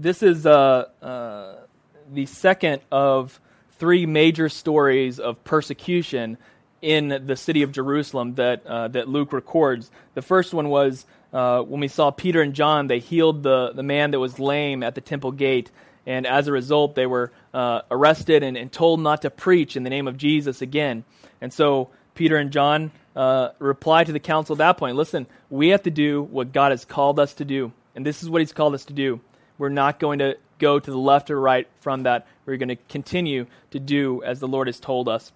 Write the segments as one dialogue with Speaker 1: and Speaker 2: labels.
Speaker 1: this is uh, uh, the second of three major stories of persecution in the city of Jerusalem that, uh, that Luke records. The first one was uh, when we saw Peter and John, they healed the, the man that was lame at the temple gate. And as a result, they were uh, arrested and, and, told not to preach in the name of Jesus again. And so Peter and John uh, replied to the council at that point listen, we have to do what God has called us to do. And this is what He's called us to do. We're not going to go to the left or right from that. We're going to continue to do as the Lord has told us.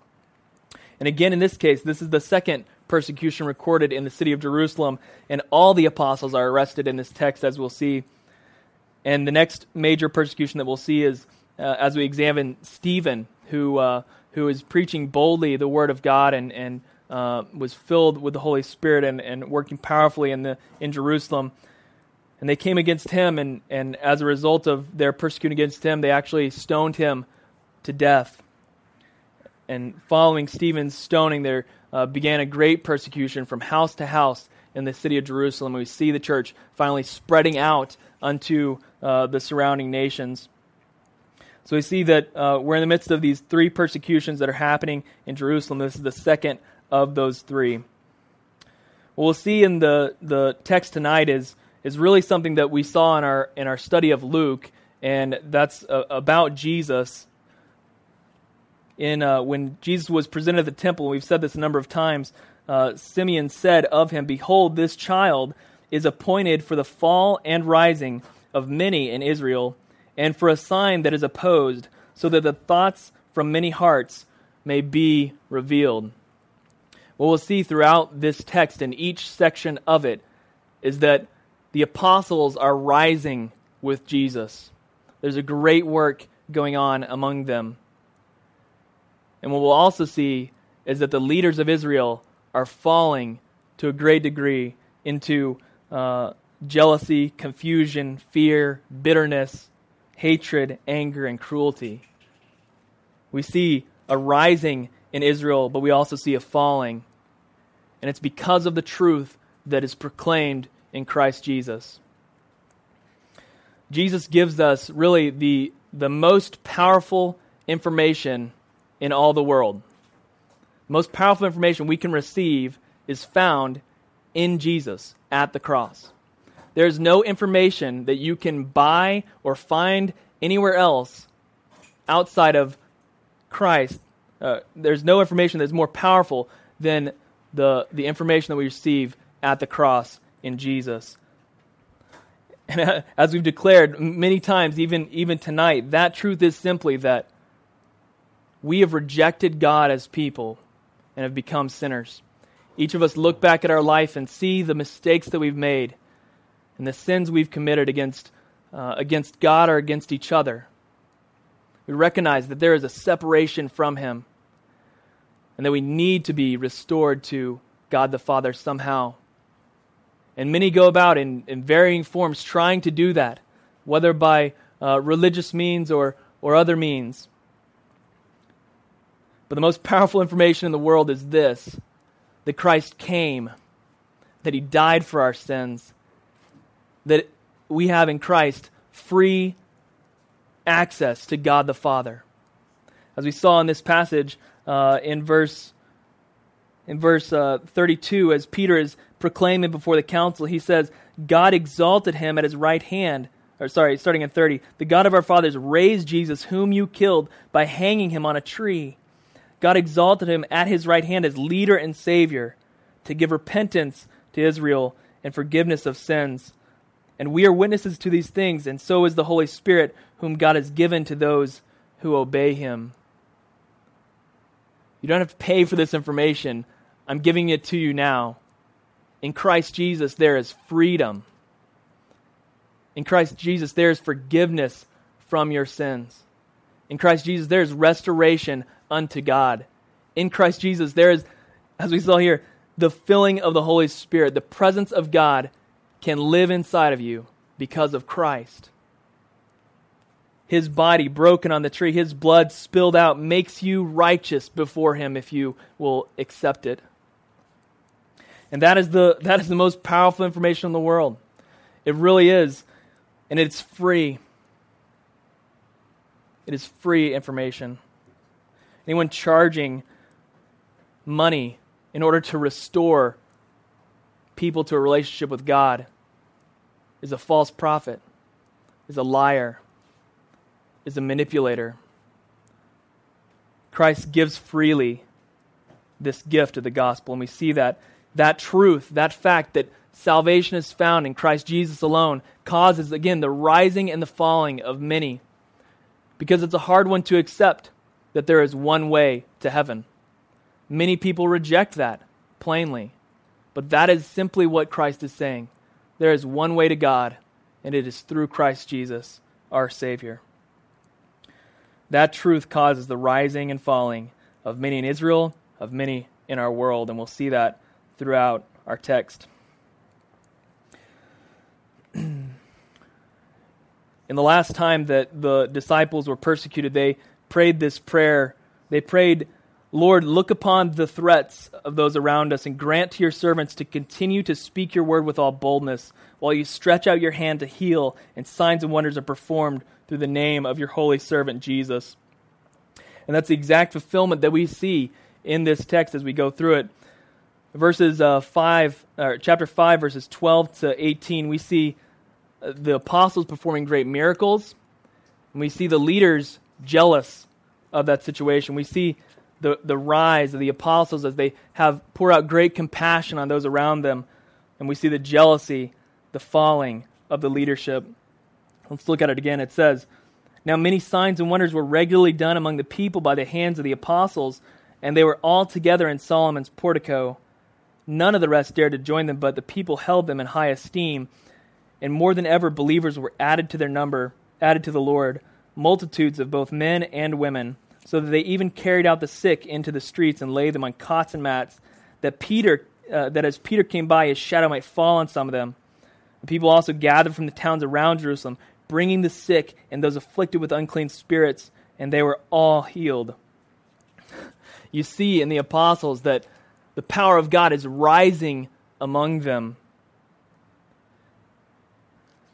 Speaker 1: And again, in this case, this is the second persecution recorded in the city of Jerusalem, and all the apostles are arrested in this text, as we'll see. And the next major persecution that we'll see is uh, as we examine Stephen, who, uh, who is preaching boldly the word of God and, and uh, was filled with the Holy Spirit and, and working powerfully in, the, in Jerusalem. And they came against him, and, and as a result of their persecuting against him, they actually stoned him to death. And following Stephen's stoning, there uh, began a great persecution from house to house in the city of Jerusalem. We see the church finally spreading out unto uh, the surrounding nations. So we see that uh, we're in the midst of these three persecutions that are happening in Jerusalem. This is the second of those three. What we'll see in the, the text tonight is, is really something that we saw in our, in our study of Luke, and that's uh, about Jesus in uh, when Jesus was presented at the temple, we've said this a number of times, uh, Simeon said of him, Behold, this child is appointed for the fall and rising of many in Israel, and for a sign that is opposed, so that the thoughts from many hearts may be revealed. What we'll see throughout this text in each section of it is that the apostles are rising with Jesus. There's a great work going on among them. And what we'll also see is that the leaders of Israel are falling to a great degree into uh, jealousy, confusion, fear, bitterness, hatred, anger, and cruelty. We see a rising in Israel, but we also see a falling. And it's because of the truth that is proclaimed in Christ Jesus. Jesus gives us really the, the most powerful information in all the world. The most powerful information we can receive is found in Jesus at the cross. There's no information that you can buy or find anywhere else outside of Christ. Uh, there's no information that's more powerful than the, the information that we receive at the cross in Jesus. And as we've declared many times, even, even tonight, that truth is simply that we have rejected God as people and have become sinners. Each of us look back at our life and see the mistakes that we've made and the sins we've committed against, uh, against God or against each other. We recognize that there is a separation from Him and that we need to be restored to God the Father somehow. And many go about in, in varying forms trying to do that, whether by uh, religious means or, or other means. But the most powerful information in the world is this that Christ came, that he died for our sins, that we have in Christ free access to God the Father. As we saw in this passage uh, in verse in verse uh, 32, as Peter is proclaiming before the council, he says, God exalted him at his right hand. Or sorry, starting at 30, the God of our fathers raised Jesus, whom you killed by hanging him on a tree. God exalted him at his right hand as leader and savior to give repentance to Israel and forgiveness of sins. And we are witnesses to these things, and so is the Holy Spirit, whom God has given to those who obey him. You don't have to pay for this information. I'm giving it to you now. In Christ Jesus, there is freedom. In Christ Jesus, there is forgiveness from your sins. In Christ Jesus, there is restoration unto God. In Christ Jesus, there is, as we saw here, the filling of the Holy Spirit. The presence of God can live inside of you because of Christ. His body broken on the tree, his blood spilled out, makes you righteous before him if you will accept it. And that is the, that is the most powerful information in the world. It really is. And it's free. It is free information. Anyone charging money in order to restore people to a relationship with God is a false prophet, is a liar, is a manipulator. Christ gives freely this gift of the gospel, and we see that that truth, that fact that salvation is found in Christ Jesus alone, causes, again, the rising and the falling of many. Because it's a hard one to accept that there is one way to heaven. Many people reject that plainly. But that is simply what Christ is saying. There is one way to God, and it is through Christ Jesus, our Savior. That truth causes the rising and falling of many in Israel, of many in our world, and we'll see that throughout our text. in the last time that the disciples were persecuted, they prayed this prayer. They prayed, Lord, look upon the threats of those around us and grant to your servants to continue to speak your word with all boldness while you stretch out your hand to heal and signs and wonders are performed through the name of your holy servant Jesus. And that's the exact fulfillment that we see in this text as we go through it verses uh, 5, or chapter 5, verses 12 to 18, we see uh, the apostles performing great miracles, and we see the leaders jealous of that situation. We see the, the rise of the apostles as they have pour out great compassion on those around them, and we see the jealousy, the falling of the leadership. Let's look at it again. It says, Now many signs and wonders were regularly done among the people by the hands of the apostles, and they were all together in Solomon's portico. None of the rest dared to join them, but the people held them in high esteem. And more than ever, believers were added to their number, added to the Lord, multitudes of both men and women, so that they even carried out the sick into the streets and laid them on cots and mats, that Peter, uh, that as Peter came by, his shadow might fall on some of them. The people also gathered from the towns around Jerusalem, bringing the sick and those afflicted with unclean spirits, and they were all healed. You see in the apostles that the power of God is rising among them.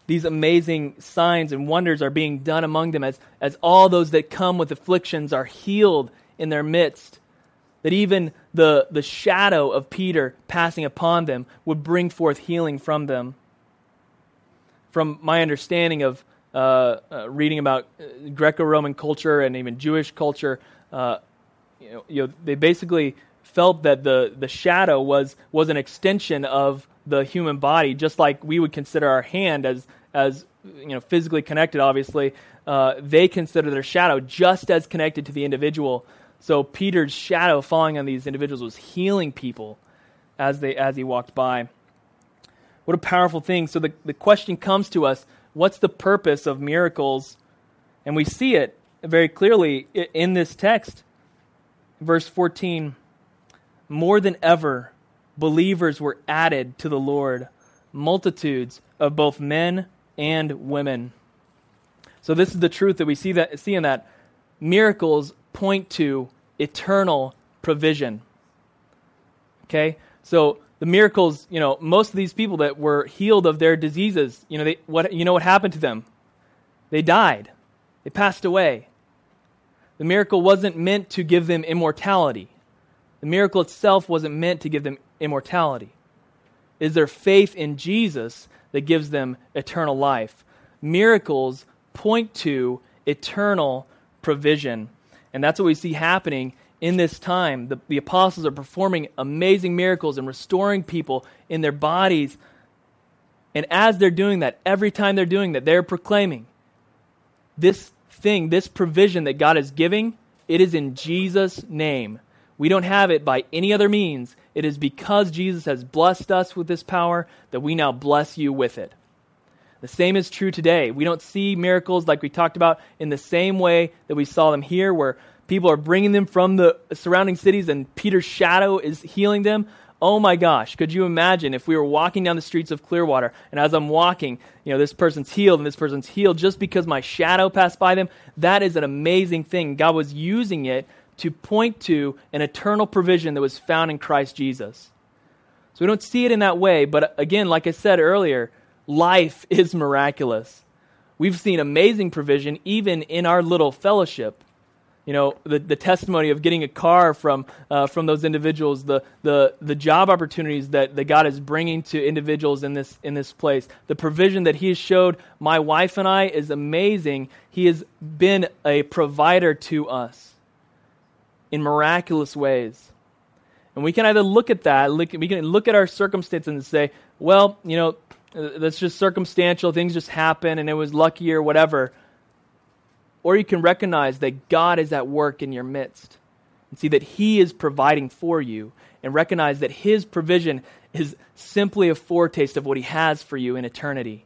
Speaker 1: These amazing signs and wonders are being done among them as, as all those that come with afflictions are healed in their midst. That even the, the shadow of Peter passing upon them would bring forth healing from them. From my understanding of uh, uh, reading about uh, Greco Roman culture and even Jewish culture, uh, you know, you know, they basically felt that the, the shadow was, was an extension of the human body, just like we would consider our hand as, as you know, physically connected, obviously. Uh, they consider their shadow just as connected to the individual. So Peter's shadow falling on these individuals was healing people as, they, as he walked by. What a powerful thing. So the, the question comes to us what's the purpose of miracles? And we see it very clearly in this text. Verse 14 more than ever, believers were added to the Lord, multitudes of both men and women. So this is the truth that we see that see in that miracles point to eternal provision. Okay? So the miracles, you know, most of these people that were healed of their diseases, you know, they, what you know what happened to them? They died. They passed away. The miracle wasn't meant to give them immortality. The miracle itself wasn't meant to give them immortality. It is their faith in Jesus that gives them eternal life. Miracles point to eternal provision. And that's what we see happening in this time. The, the apostles are performing amazing miracles and restoring people in their bodies. And as they're doing that, every time they're doing that, they're proclaiming this thing, this provision that God is giving, it is in Jesus' name. We don't have it by any other means. It is because Jesus has blessed us with this power that we now bless you with it. The same is true today. We don't see miracles like we talked about in the same way that we saw them here, where people are bringing them from the surrounding cities and Peter's shadow is healing them. Oh my gosh, could you imagine if we were walking down the streets of Clearwater and as I'm walking, you know, this person's healed and this person's healed just because my shadow passed by them? That is an amazing thing. God was using it to point to an eternal provision that was found in Christ Jesus. So we don't see it in that way, but again, like I said earlier, life is miraculous. We've seen amazing provision even in our little fellowship. You know, the, the testimony of getting a car from, uh, from those individuals, the, the, the job opportunities that, that God is bringing to individuals in this, in this place, the provision that He has showed my wife and I is amazing. He has been a provider to us in miraculous ways. And we can either look at that, look, we can look at our circumstances and say, well, you know, uh, that's just circumstantial. Things just happen and it was lucky or whatever. Or you can recognize that God is at work in your midst and see that He is providing for you and recognize that His provision is simply a foretaste of what He has for you in eternity.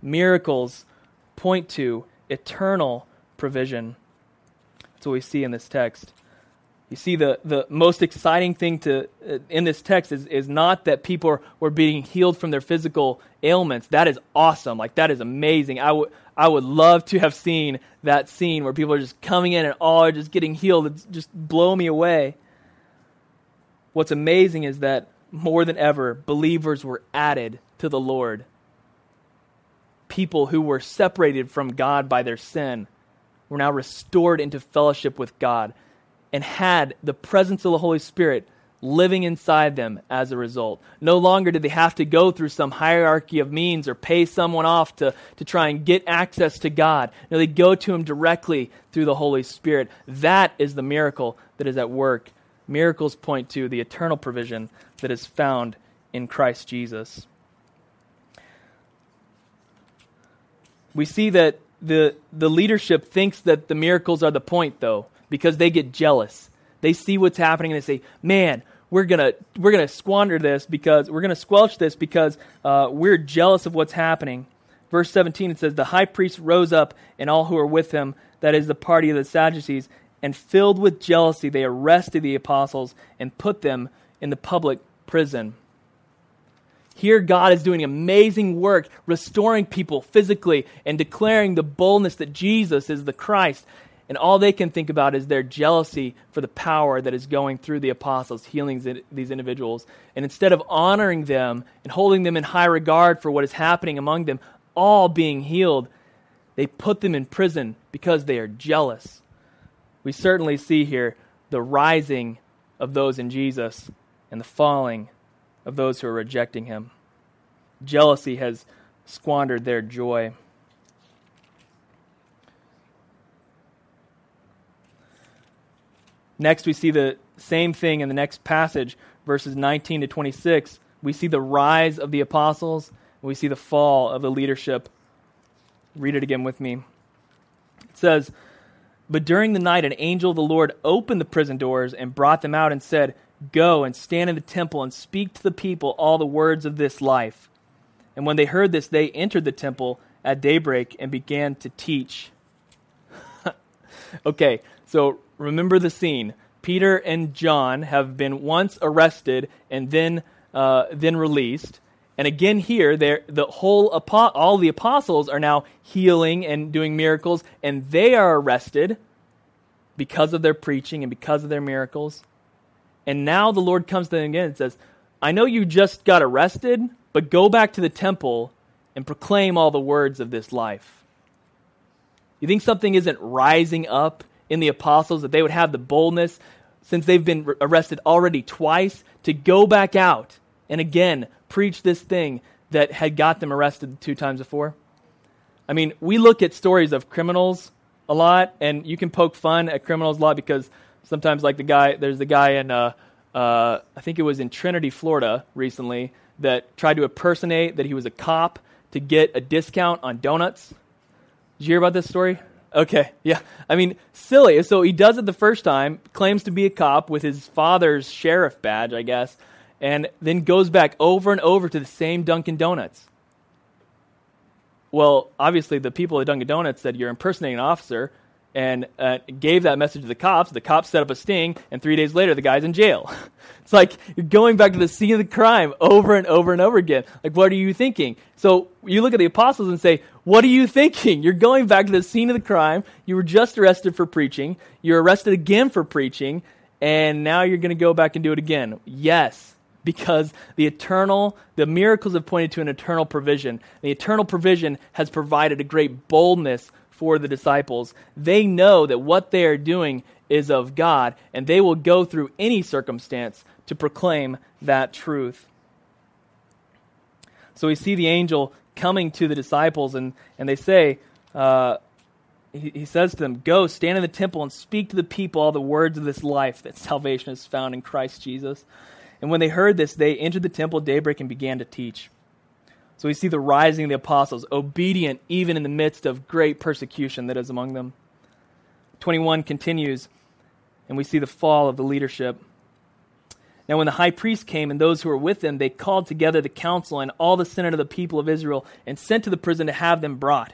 Speaker 1: Miracles point to eternal provision. That's what we see in this text. You see, the, the most exciting thing to, uh, in this text is, is not that people were being healed from their physical ailments. That is awesome. Like, that is amazing. I, w- I would love to have seen that scene where people are just coming in and all are just getting healed. It's just blow me away. What's amazing is that more than ever, believers were added to the Lord. People who were separated from God by their sin were now restored into fellowship with God and had the presence of the Holy Spirit living inside them as a result. No longer did they have to go through some hierarchy of means or pay someone off to, to try and get access to God. No, they go to Him directly through the Holy Spirit. That is the miracle that is at work. Miracles point to the eternal provision that is found in Christ Jesus. We see that the, the leadership thinks that the miracles are the point, though because they get jealous. They see what's happening and they say, man, we're gonna we're gonna squander this because we're gonna squelch this because uh, we're jealous of what's happening. Verse 17 it says the high priest rose up and all who were with him, that is the party of the Sadducees, and filled with jealousy they arrested the apostles and put them in the public prison. Here, God is doing amazing work, restoring people physically and declaring the boldness that Jesus is the Christ. And all they can think about is their jealousy for the power that is going through the apostles, healing these individuals. And instead of honoring them and holding them in high regard for what is happening among them, all being healed, they put them in prison because they are jealous. We certainly see here the rising of those in Jesus and the falling of those who are rejecting him. Jealousy has squandered their joy. Next, we see the same thing in the next passage, verses 19 to 26. We see the rise of the apostles, we see the fall of the leadership. Read it again with me. It says, But during the night, an angel of the Lord opened the prison doors and brought them out and said, Go and stand in the temple and speak to the people all the words of this life. And when they heard this, they entered the temple at daybreak and began to teach. okay, so remember the scene. Peter and John have been once arrested and then, uh, then released. And again, here, the whole all the apostles are now healing and doing miracles, and they are arrested because of their preaching and because of their miracles. And now the Lord comes to them again and says, I know you just got arrested, but go back to the temple and proclaim all the words of this life. You think something isn't rising up in the apostles that they would have the boldness, since they've been arrested already twice, to go back out and again preach this thing that had got them arrested two times before? I mean, we look at stories of criminals a lot, and you can poke fun at criminals a lot because sometimes, like the guy, there's the guy in, uh, uh, I think it was in Trinity, Florida, recently, that tried to impersonate that he was a cop to get a discount on donuts. Did you hear about this story? Okay, yeah. I mean, silly. So he does it the first time, claims to be a cop with his father's sheriff badge, I guess, and then goes back over and over to the same Dunkin' Donuts. Well, obviously, the people at Dunkin' Donuts said you're impersonating an officer and uh, gave that message to the cops. The cops set up a sting, and three days later, the guy's in jail. it's like you're going back to the scene of the crime over and over and over again. Like, what are you thinking? So you look at the apostles and say, What are you thinking? You're going back to the scene of the crime. You were just arrested for preaching. You're arrested again for preaching, and now you're going to go back and do it again. Yes, because the eternal, the miracles have pointed to an eternal provision. The eternal provision has provided a great boldness for the disciples. They know that what they are doing is of God, and they will go through any circumstance to proclaim that truth. So we see the angel coming to the disciples, and, and they say, uh, he, he says to them, Go, stand in the temple, and speak to the people all the words of this life that salvation is found in Christ Jesus. And when they heard this, they entered the temple daybreak and began to teach. So we see the rising of the apostles, obedient even in the midst of great persecution that is among them. 21 continues, and we see the fall of the leadership. Now, when the high priest came and those who were with him, they called together the council and all the senate of the people of Israel and sent to the prison to have them brought.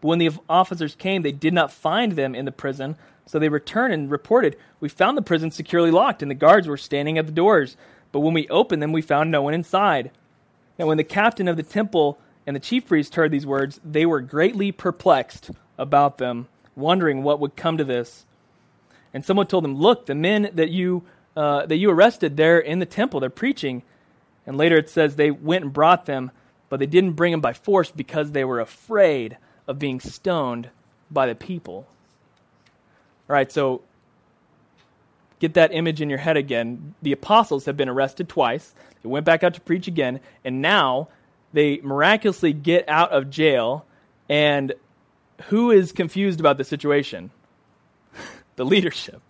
Speaker 1: But when the officers came, they did not find them in the prison. So they returned and reported, We found the prison securely locked, and the guards were standing at the doors. But when we opened them, we found no one inside. Now, when the captain of the temple and the chief priest heard these words, they were greatly perplexed about them, wondering what would come to this. And someone told them, Look, the men that you, uh, that you arrested, they're in the temple, they're preaching. And later it says they went and brought them, but they didn't bring them by force because they were afraid of being stoned by the people. All right, so get that image in your head again. The apostles have been arrested twice. They went back out to preach again, and now they miraculously get out of jail. And who is confused about the situation? the leadership.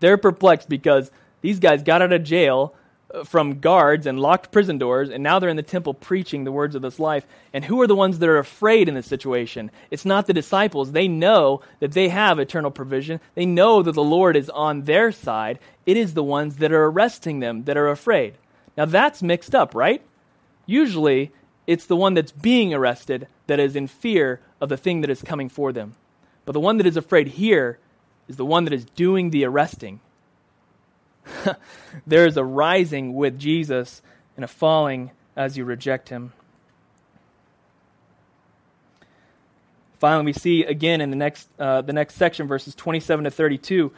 Speaker 1: They're perplexed because these guys got out of jail uh, from guards and locked prison doors, and now they're in the temple preaching the words of this life. And who are the ones that are afraid in this situation? It's not the disciples. They know that they have eternal provision, they know that the Lord is on their side. It is the ones that are arresting them that are afraid. Now that's mixed up, right? Usually, it's the one that's being arrested that is in fear of the thing that is coming for them. But the one that is afraid here is the one that is doing the arresting. there is a rising with Jesus and a falling as you reject him. Finally, we see again in the next, uh, the next section, verses 27 to 32,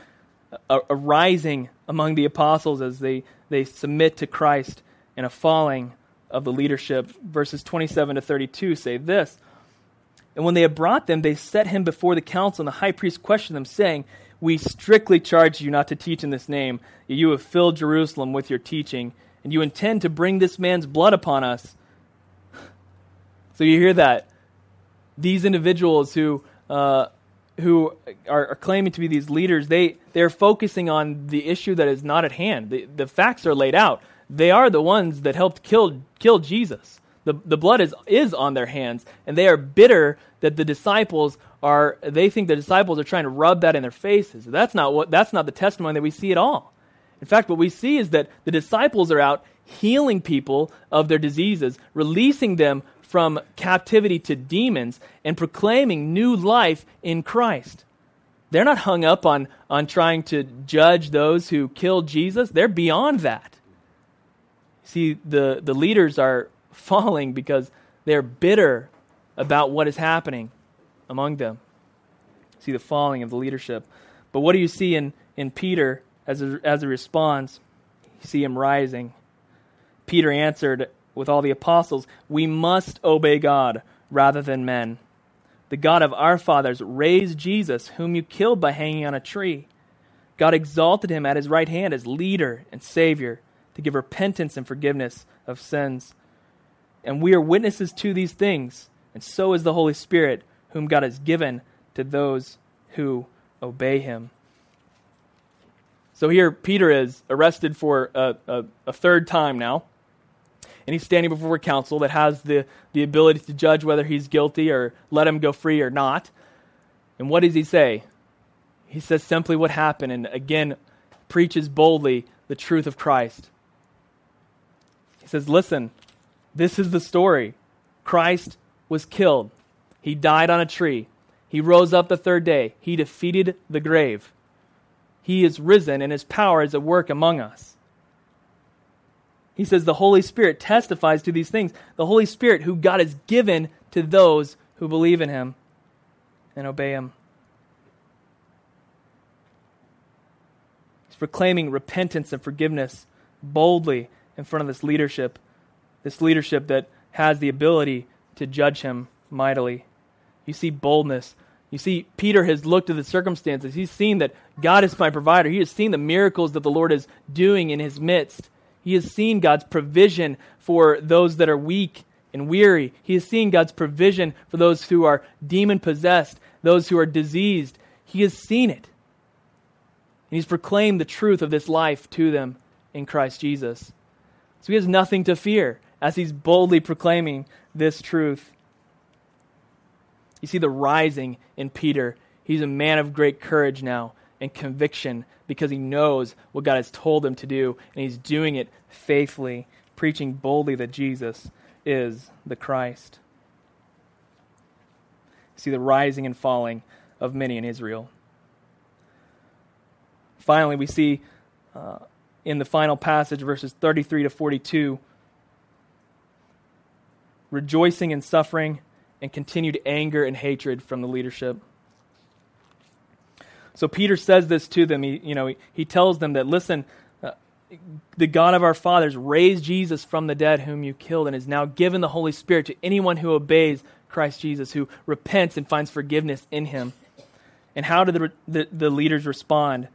Speaker 1: a, a rising among the apostles as they, they submit to Christ and a falling of the leadership. Verses 27 to 32 say this And when they had brought them, they set him before the council, and the high priest questioned them, saying, we strictly charge you not to teach in this name. You have filled Jerusalem with your teaching, and you intend to bring this man's blood upon us. So you hear that. These individuals who, uh, who are, are, claiming to be these leaders, they, they're focusing on the issue that is not at hand. The, the facts are laid out. They are the ones that helped kill, kill Jesus. The, the blood is, is on their hands, and they are bitter that the disciples are they think the disciples are trying to rub that in their faces. That's not what that's not the testimony that we see at all. In fact, what we see is that the disciples are out healing people of their diseases, releasing them from captivity to demons, and proclaiming new life in Christ. They're not hung up on, on trying to judge those who killed Jesus. They're beyond that. See, the, the leaders are falling because they're bitter about what is happening among them. See the falling of the leadership. But what do you see in, in Peter as a, as a response? You see him rising. Peter answered with all the apostles, We must obey God rather than men. The God of our fathers raised Jesus, whom you killed by hanging on a tree. God exalted him at his right hand as leader and Savior to give repentance and forgiveness of sins. And we are witnesses to these things, and so is the Holy Spirit whom God has given to those who obey him. So here, Peter is arrested for a, a, a, third time now. And he's standing before a council that has the, the ability to judge whether he's guilty or let him go free or not. And what does he say? He says simply what happened and again preaches boldly the truth of Christ. He says, Listen, this is the story. Christ was killed. He died on a tree. He rose up the third day. He defeated the grave. He is risen, and his power is at work among us. He says the Holy Spirit testifies to these things. The Holy Spirit, who God has given to those who believe in him and obey him. He's proclaiming repentance and forgiveness boldly in front of this leadership, this leadership that has the ability to judge him mightily. You see boldness. You see, Peter has looked at the circumstances. He's seen that God is my provider. He has seen the miracles that the Lord is doing in his midst. He has seen God's provision for those that are weak and weary. He has seen God's provision for those who are demon possessed, those who are diseased. He has seen it. And he's proclaimed the truth of this life to them in Christ Jesus. So he has nothing to fear as he's boldly proclaiming this truth. You see the rising in Peter. He's a man of great courage now and conviction because he knows what God has told him to do, and he's doing it faithfully, preaching boldly that Jesus is the Christ. See the rising and falling of many in Israel. Finally, we see uh, in the final passage, verses 33 to 42, rejoicing in suffering and continued anger and hatred from the leadership. So Peter says this to them. He, you know, he, he tells them that, listen, uh, the God of our fathers raised Jesus from the dead, whom you killed, and has now given the Holy Spirit to anyone who obeys Christ Jesus, who repents and finds forgiveness in him. And how do the, the, the leaders respond?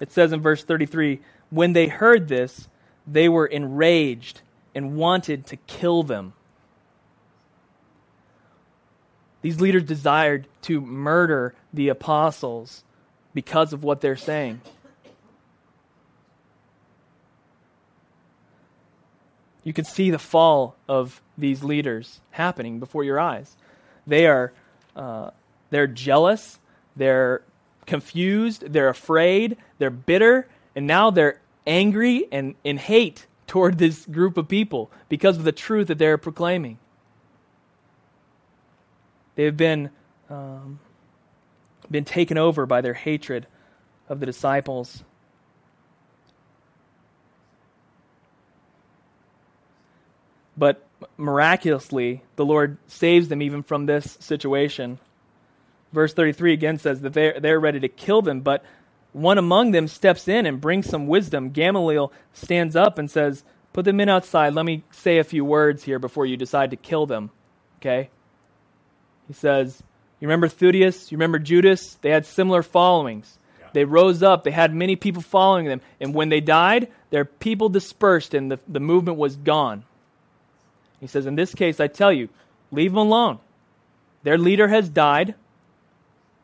Speaker 1: It says in verse 33 When they heard this, they were enraged and wanted to kill them. These leaders desired to murder the apostles because of what they're saying. You can see the fall of these leaders happening before your eyes. They are uh, they're jealous, they're confused, they're afraid, they're bitter, and now they're angry and in hate toward this group of people because of the truth that they're proclaiming. They've been um, been taken over by their hatred of the disciples. But miraculously, the Lord saves them even from this situation. Verse 33 again says that they're, they're ready to kill them, but one among them steps in and brings some wisdom. Gamaliel stands up and says, Put the men outside. Let me say a few words here before you decide to kill them. Okay? He says, You remember Theudas? You remember Judas? They had similar followings. Yeah. They rose up, they had many people following them. And when they died, their people dispersed and the, the movement was gone. He says, In this case, I tell you, leave them alone. Their leader has died.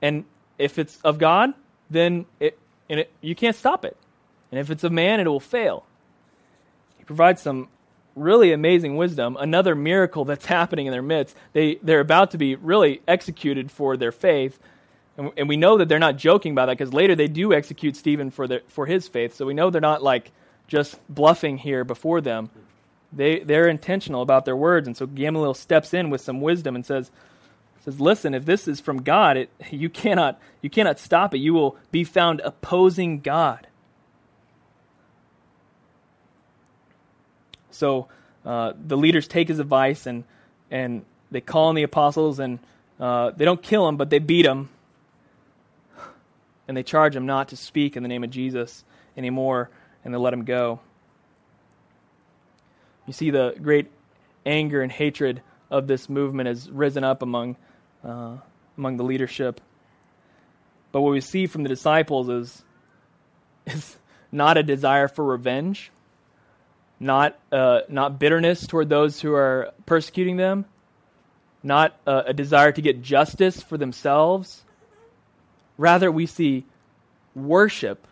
Speaker 1: And if it's of God, then it, and it, you can't stop it. And if it's of man, it will fail. He provides some really amazing wisdom, another miracle that's happening in their midst. They, they're about to be really executed for their faith. And, and we know that they're not joking about that because later they do execute Stephen for, their, for his faith. So we know they're not like just bluffing here before them. They, they're intentional about their words. And so Gamaliel steps in with some wisdom and says, says listen if this is from god it, you, cannot, you cannot stop it you will be found opposing god So uh, the leaders take his advice and, and they call on the apostles and uh, they don't kill him, but they beat him. And they charge him not to speak in the name of Jesus anymore and they let him go. You see, the great anger and hatred of this movement has risen up among, uh, among the leadership. But what we see from the disciples is, is not a desire for revenge, not, uh, not bitterness toward those who are persecuting them, not uh, a desire to get justice for themselves. Rather, we see worship.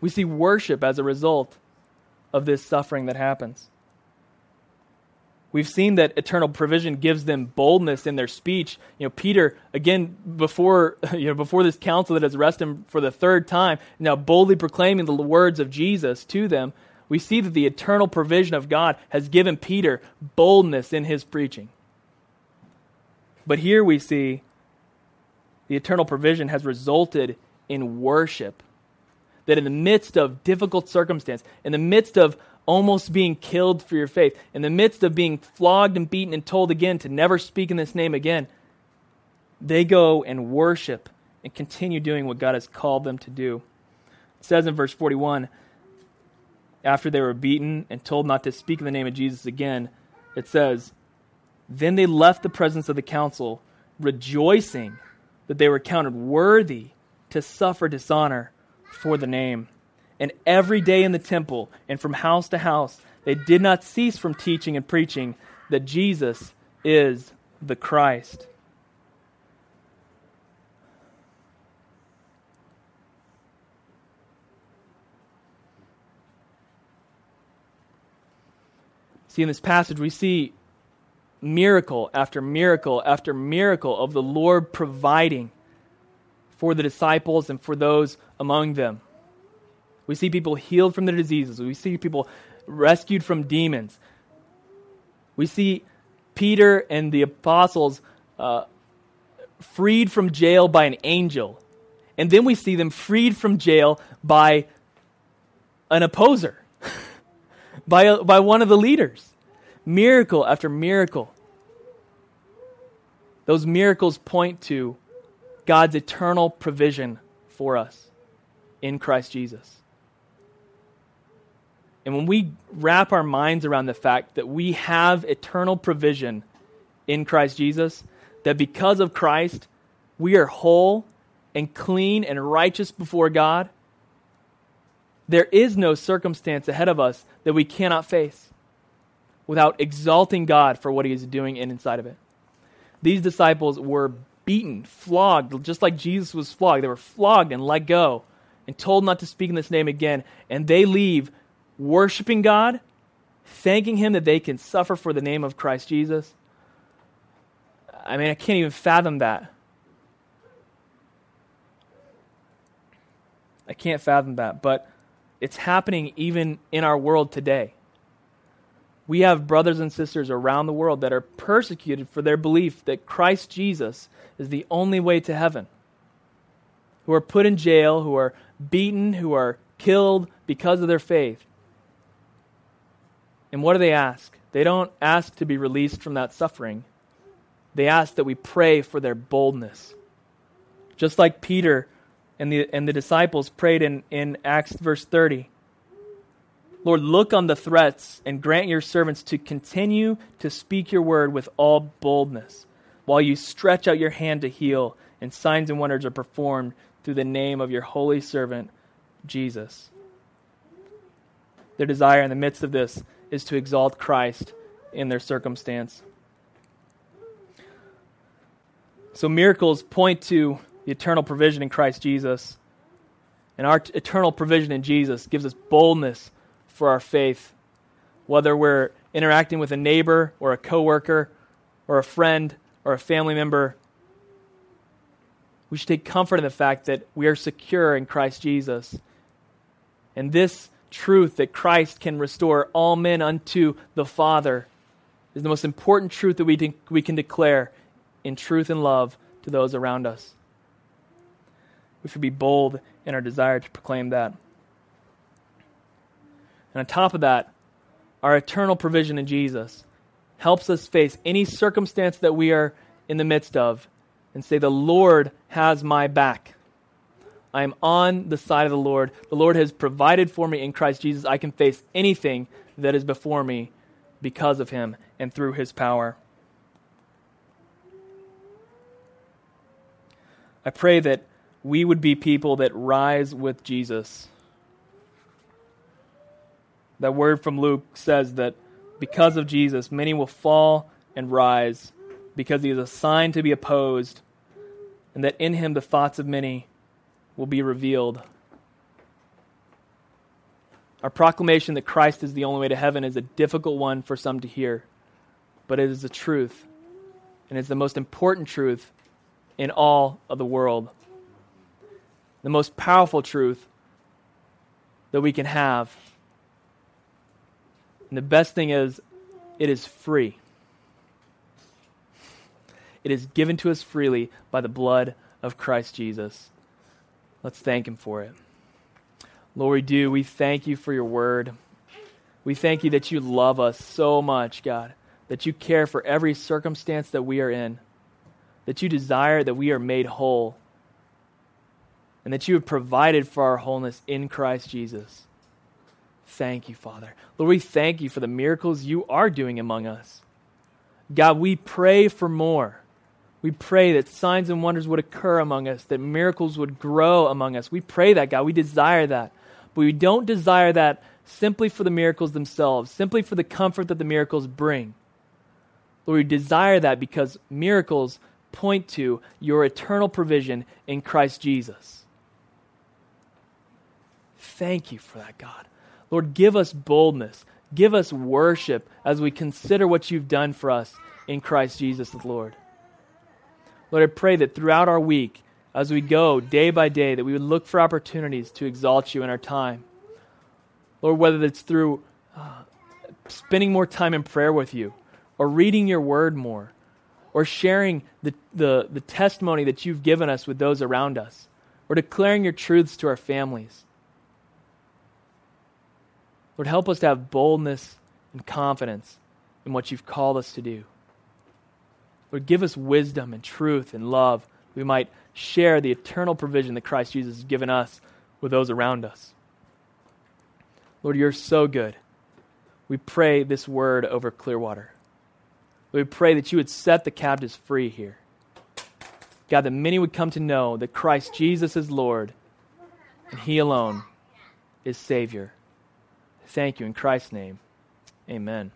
Speaker 1: We see worship as a result of this suffering that happens. We've seen that eternal provision gives them boldness in their speech. You know, Peter, again, before, you know, before this council that has arrested him for the third time, now boldly proclaiming the words of Jesus to them, we see that the eternal provision of God has given Peter boldness in his preaching. But here we see the eternal provision has resulted in worship. That in the midst of difficult circumstance, in the midst of almost being killed for your faith, in the midst of being flogged and beaten and told again to never speak in this name again, they go and worship and continue doing what God has called them to do. It says in verse 41 after they were beaten and told not to speak in the name of Jesus again, it says, Then they left the presence of the council, rejoicing that they were counted worthy to suffer dishonor for the name. And every day in the temple and from house to house, they did not cease from teaching and preaching that Jesus is the Christ. See, in this passage, we see miracle after miracle after miracle of the Lord providing for the disciples and for those among them. We see people healed from their diseases. We see people rescued from demons. We see Peter and the apostles uh, freed from jail by an angel. And then we see them freed from jail by an opposer by, by one of the leaders. Miracle after miracle. Those miracles point to God's eternal provision for us in Christ Jesus. And when we wrap our minds around the fact that we have eternal provision in Christ Jesus, that because of Christ, we are whole and clean and righteous before God, there is no circumstance ahead of us that we cannot face without exalting God for what he is doing in inside of it. These disciples were beaten, flogged, just like Jesus was flogged. They were flogged and let go and told not to speak in this name again. And they leave worshiping God, thanking him that they can suffer for the name of Christ Jesus. I mean, I can't even fathom that. I can't fathom that. But it's happening even in our world today. We have brothers and sisters around the world that are persecuted for their belief that Christ Jesus is the only way to heaven, who are put in jail, who are beaten, who are killed because of their faith. And what do they ask? They don't ask to be released from that suffering. They ask that we pray for their boldness. Just like Peter and the, and the disciples prayed in, in Acts verse 30. Lord, look on the threats and grant your servants to continue to speak your word with all boldness, while you stretch out your hand to heal, and signs and wonders are performed through the name of your holy servant, Jesus. Their desire in the midst of this is to exalt Christ in their circumstance. So miracles point to the eternal provision in Christ Jesus. And our eternal provision in Jesus gives us boldness for our faith, whether we're interacting with a neighbor or a coworker or a friend or a family member. We should take comfort in the fact that we are secure in Christ Jesus. And this truth that Christ can restore all men unto the Father is the most important truth that we, de- we can declare in truth and love to those around us. We should be bold in our desire to proclaim that. And on top of that, our eternal provision in Jesus helps us face any circumstance that we are in the midst of and say, The Lord has my back. I am on the side of the Lord. The Lord has provided for me in Christ Jesus. I can face anything that is before me because of him and through his power. I pray that we would be people that rise with Jesus. That word from Luke says that because of Jesus, many will fall and rise because he is a sign to be opposed, and that in him the thoughts of many will be revealed. Our proclamation that Christ is the only way to heaven is a difficult one for some to hear, but it is the truth, and it's the most important truth in all of the world the most powerful truth that we can have. And the best thing is, it is free. It is given to us freely by the blood of Christ Jesus. Let's thank Him for it. Lord, we do. We thank you for your word. We thank you that you love us so much, God, that you care for every circumstance that we are in, that you desire that we are made whole and that you have provided for our wholeness in Christ Jesus. Thank you, Father. Lord, we thank you for the miracles you are doing among us. God, we pray for more. We pray that signs and wonders would occur among us, that miracles would grow among us. We pray that, God. We desire that. But we don't desire that simply for the miracles themselves, simply for the comfort that the miracles bring. Lord, we desire that because miracles point to your eternal provision in Christ Jesus. Thank you for that, God. Lord, give us boldness. Give us worship as we consider what you've done for us in Christ Jesus the Lord. Lord, I pray that throughout our week, as we go day by day, that we would look for opportunities to exalt you in our time. Lord, whether it's through uh, spending more time in prayer with you, or reading your word more, or sharing the, the, the testimony that you've given us with those around us, or declaring your truths to our families. Lord, help us to have boldness and confidence in what you've called us to do. Lord, give us wisdom and truth and love. We might share the eternal provision that Christ Jesus has given us with those around us. Lord, you're so good. We pray this word over Clearwater. We pray that you would set the captives free here. God, that many would come to know that Christ Jesus is Lord and He alone is Savior. Thank you in Christ's name. Amen.